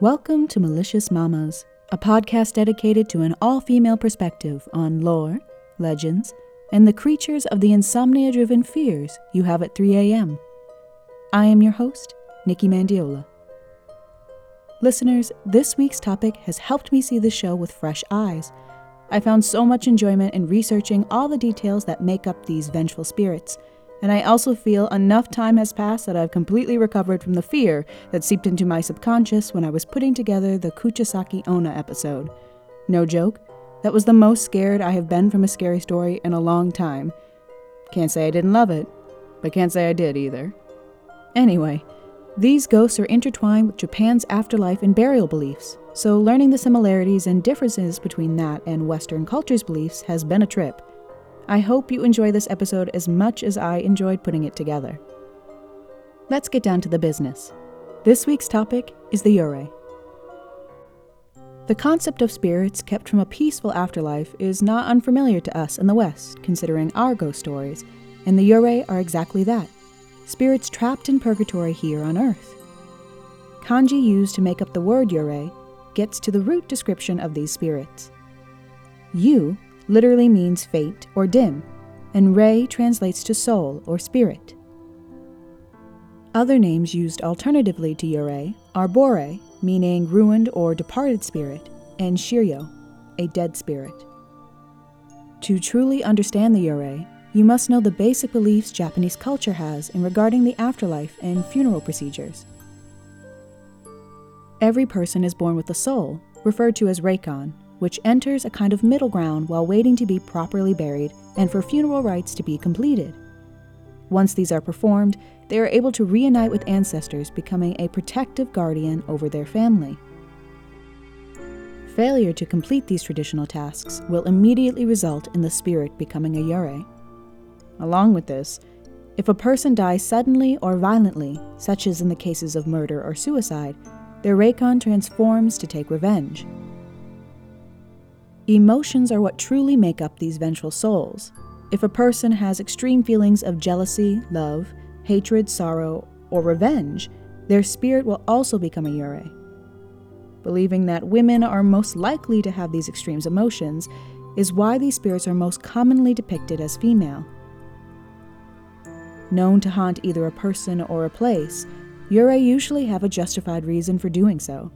Welcome to Malicious Mamas, a podcast dedicated to an all female perspective on lore, legends, and the creatures of the insomnia driven fears you have at 3 a.m. I am your host, Nikki Mandiola. Listeners, this week's topic has helped me see the show with fresh eyes. I found so much enjoyment in researching all the details that make up these vengeful spirits and I also feel enough time has passed that I've completely recovered from the fear that seeped into my subconscious when I was putting together the Kuchisaki Onna episode. No joke, that was the most scared I have been from a scary story in a long time. Can't say I didn't love it, but can't say I did either. Anyway, these ghosts are intertwined with Japan's afterlife and burial beliefs, so learning the similarities and differences between that and Western culture's beliefs has been a trip. I hope you enjoy this episode as much as I enjoyed putting it together. Let's get down to the business. This week's topic is the Yurei. The concept of spirits kept from a peaceful afterlife is not unfamiliar to us in the West, considering our ghost stories, and the Yurei are exactly that spirits trapped in purgatory here on Earth. Kanji used to make up the word Yurei gets to the root description of these spirits. Yu literally means fate or dim, and Rei translates to soul or spirit. Other names used alternatively to Yurei are Borei, meaning ruined or departed spirit, and Shiryo, a dead spirit. To truly understand the Yurei, you must know the basic beliefs Japanese culture has in regarding the afterlife and funeral procedures. Every person is born with a soul, referred to as Reikon, which enters a kind of middle ground while waiting to be properly buried and for funeral rites to be completed. Once these are performed, they are able to reunite with ancestors, becoming a protective guardian over their family. Failure to complete these traditional tasks will immediately result in the spirit becoming a yurei. Along with this, if a person dies suddenly or violently, such as in the cases of murder or suicide, their reikon transforms to take revenge. Emotions are what truly make up these vengeful souls. If a person has extreme feelings of jealousy, love, hatred, sorrow, or revenge, their spirit will also become a yurei. Believing that women are most likely to have these extreme emotions is why these spirits are most commonly depicted as female. Known to haunt either a person or a place, yurei usually have a justified reason for doing so.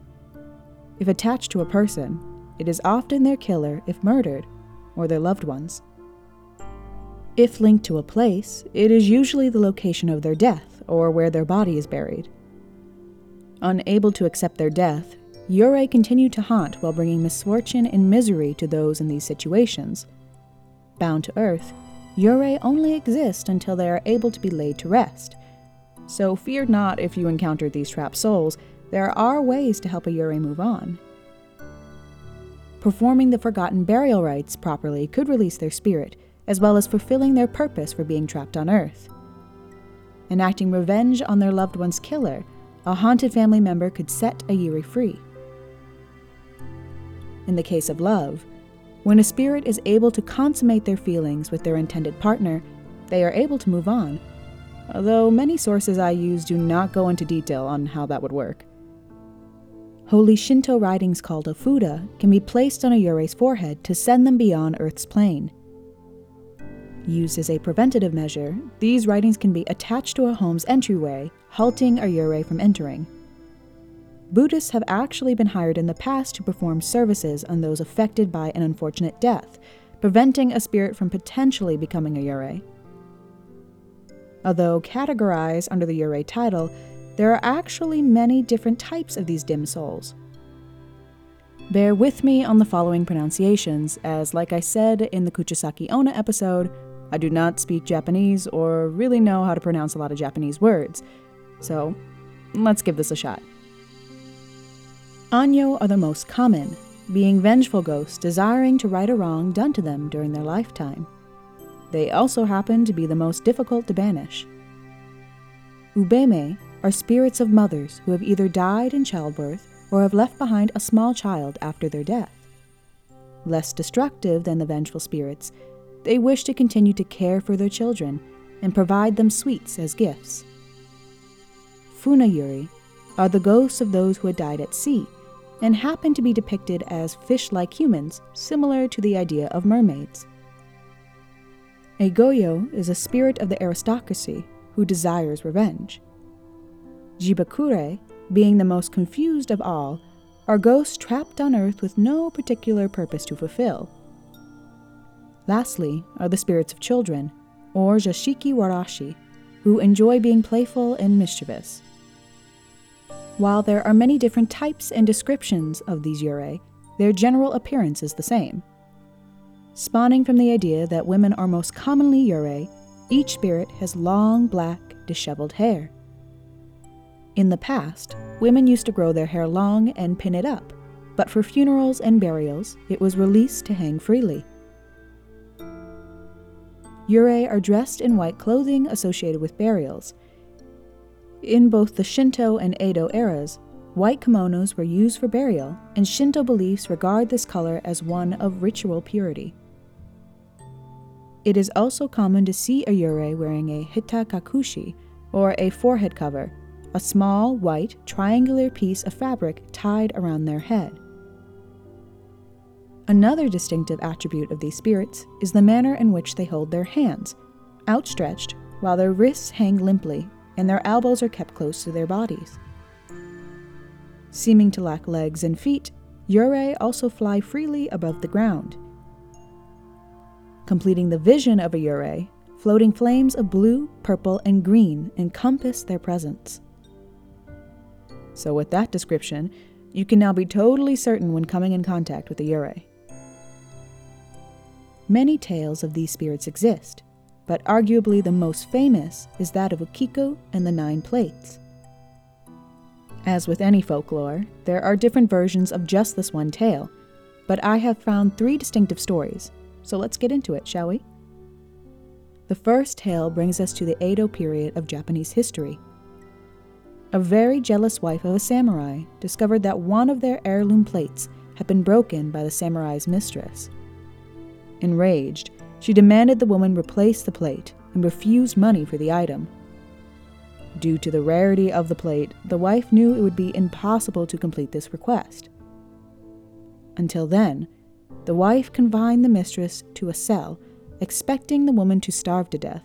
If attached to a person, it is often their killer if murdered, or their loved ones. If linked to a place, it is usually the location of their death or where their body is buried. Unable to accept their death, Yurei continue to haunt while bringing misfortune and misery to those in these situations. Bound to earth, Yurei only exist until they are able to be laid to rest. So fear not if you encounter these trapped souls, there are ways to help a Yurei move on, Performing the forgotten burial rites properly could release their spirit, as well as fulfilling their purpose for being trapped on Earth. Enacting revenge on their loved one's killer, a haunted family member could set a Yurei free. In the case of love, when a spirit is able to consummate their feelings with their intended partner, they are able to move on, although many sources I use do not go into detail on how that would work. Holy Shinto writings called Ofuda can be placed on a Yurei's forehead to send them beyond Earth's plane. Used as a preventative measure, these writings can be attached to a home's entryway, halting a Yurei from entering. Buddhists have actually been hired in the past to perform services on those affected by an unfortunate death, preventing a spirit from potentially becoming a Yurei. Although categorized under the Yurei title, there are actually many different types of these dim souls. Bear with me on the following pronunciations, as, like I said in the Kuchisaki Onna episode, I do not speak Japanese or really know how to pronounce a lot of Japanese words. So, let's give this a shot. Anyo are the most common, being vengeful ghosts desiring to right a wrong done to them during their lifetime. They also happen to be the most difficult to banish. Ubume are spirits of mothers who have either died in childbirth or have left behind a small child after their death. Less destructive than the vengeful spirits, they wish to continue to care for their children and provide them sweets as gifts. Funayurei are the ghosts of those who had died at sea and happen to be depicted as fish like humans, similar to the idea of mermaids. A Goyo is a spirit of the aristocracy who desires revenge. Jibakurei, being the most confused of all, are ghosts trapped on earth with no particular purpose to fulfill. Lastly are the spirits of children, or Jashiki Warashi, who enjoy being playful and mischievous. While there are many different types and descriptions of these yurei, their general appearance is the same. Spawning from the idea that women are most commonly yurei, each spirit has long, black, disheveled hair. In the past, women used to grow their hair long and pin it up, but for funerals and burials, it was released to hang freely. Yurei are dressed in white clothing associated with burials, in both the Shinto and Edo eras, white kimonos were used for burial, and Shinto beliefs regard this color as one of ritual purity. It is also common to see a yurei wearing a hitaikakushi, or a forehead cover, a small, white, triangular piece of fabric tied around their head. Another distinctive attribute of these spirits is the manner in which they hold their hands, outstretched, while their wrists hang limply and their elbows are kept close to their bodies. Seeming to lack legs and feet, Yurei also fly freely above the ground. Completing the vision of a Yurei, floating flames of blue, purple, and green encompass their presence. So, with that description, you can now be totally certain when coming in contact with a Yurei. Many tales of these spirits exist, but arguably the most famous is that of Okiku and the Nine Plates. As with any folklore, there are different versions of just this one tale, but I have found three distinctive stories, so let's get into it, shall we? The first tale brings us to the Edo period of Japanese history. A very jealous wife of a samurai discovered that one of their heirloom plates had been broken by the samurai's mistress. Enraged, she demanded the woman replace the plate and refused money for the item. Due to the rarity of the plate, the wife knew it would be impossible to complete this request. Until then, the wife confined the mistress to a cell, expecting the woman to starve to death.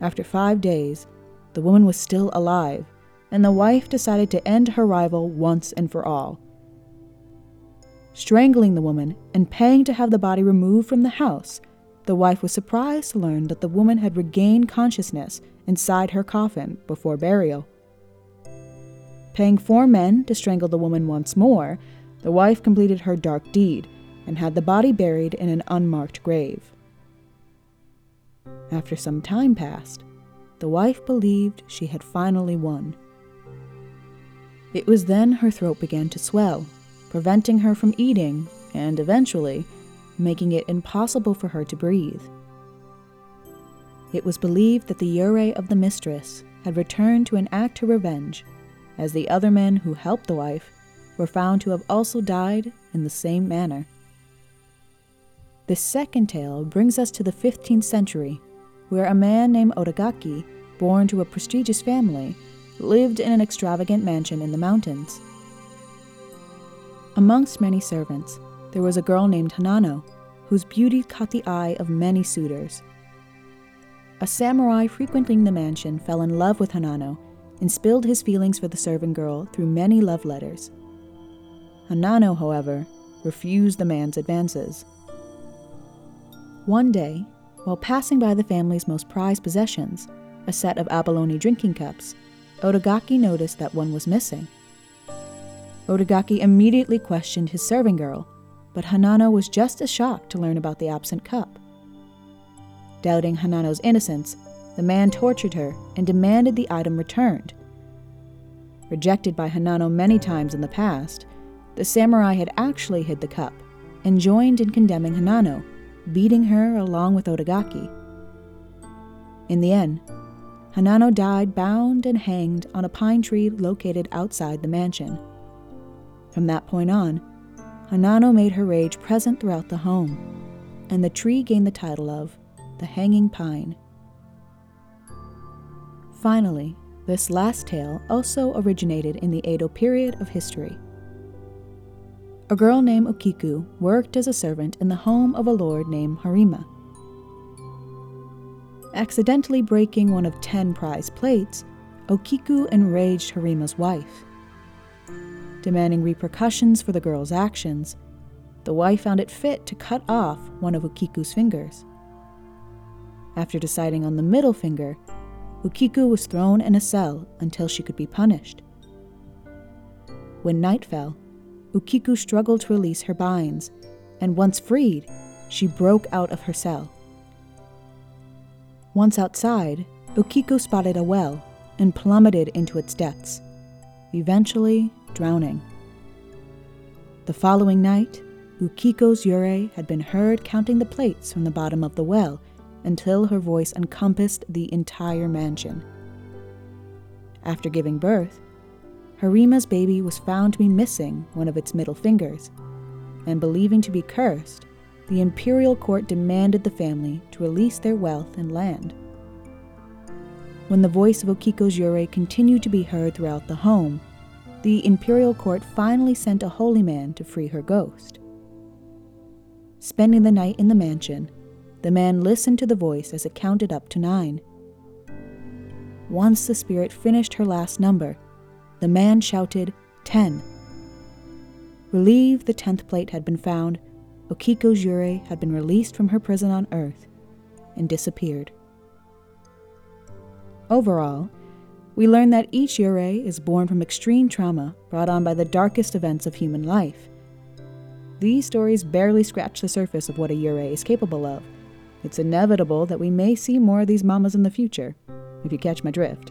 After five days, the woman was still alive, and the wife decided to end her rival once and for all strangling the woman, and paying to have the body removed from the house, the wife was surprised to learn that the woman had regained consciousness inside her coffin before burial. Paying four men to strangle the woman once more, the wife completed her dark deed and had the body buried in an unmarked grave. After some time passed, the wife believed she had finally won. It was then her throat began to swell preventing her from eating and eventually making it impossible for her to breathe. It was believed that the Yurei of the mistress had returned to enact her revenge, as the other men who helped the wife were found to have also died in the same manner. The second tale brings us to the 15th century, where a man named Otagaki, born to a prestigious family, lived in an extravagant mansion in the mountains. Amongst many servants, there was a girl named Hanano, whose beauty caught the eye of many suitors. A samurai frequenting the mansion fell in love with Hanano and spilled his feelings for the servant girl through many love letters. Hanano, however, refused the man's advances. One day, while passing by the family's most prized possessions, a set of abalone drinking cups, Otagaki noticed that one was missing. Otagaki immediately questioned his serving girl, but Hanano was just as shocked to learn about the absent cup. Doubting Hanano's innocence, the man tortured her and demanded the item returned. Rejected by Hanano many times in the past, the samurai had actually hid the cup and joined in condemning Hanano, beating her along with Otagaki. In the end, Hanano died bound and hanged on a pine tree located outside the mansion. From that point on, Hanano made her rage present throughout the home, and the tree gained the title of the Hanging Pine. Finally, This last tale also originated in the Edo period of history. A girl named Okiku worked as a servant in the home of a lord named Harima. Accidentally breaking one of ten prize plates, Okiku enraged Harima's wife. Demanding repercussions for the girl's actions, the wife found it fit to cut off one of Okiku's fingers. After deciding on the middle finger, Okiku was thrown in a cell until she could be punished. When night fell, Okiku struggled to release her binds, and once freed, she broke out of her cell. Once outside, Okiku spotted a well and plummeted into its depths, eventually drowning. The following night, Okiku's Yurei had been heard counting the plates from the bottom of the well until her voice encompassed the entire mansion. After giving birth, Harima's baby was found to be missing one of its middle fingers, and believing to be cursed, the imperial court demanded the family to release their wealth and land. When the voice of Okiku's Yurei continued to be heard throughout the home, the imperial court finally sent a holy man to free her ghost. Spending the night in the mansion, the man listened to the voice as it counted up to nine. Once the spirit finished her last number, the man shouted, Ten. Relieved the tenth plate had been found, Okiku Yurei had been released from her prison on Earth and disappeared. Overall, we learn that each Yurei is born from extreme trauma brought on by the darkest events of human life. These stories barely scratch the surface of what a Yurei is capable of, it's inevitable that we may see more of these mamas in the future, if you catch my drift.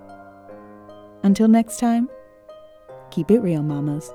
Until next time, keep it real, mamas.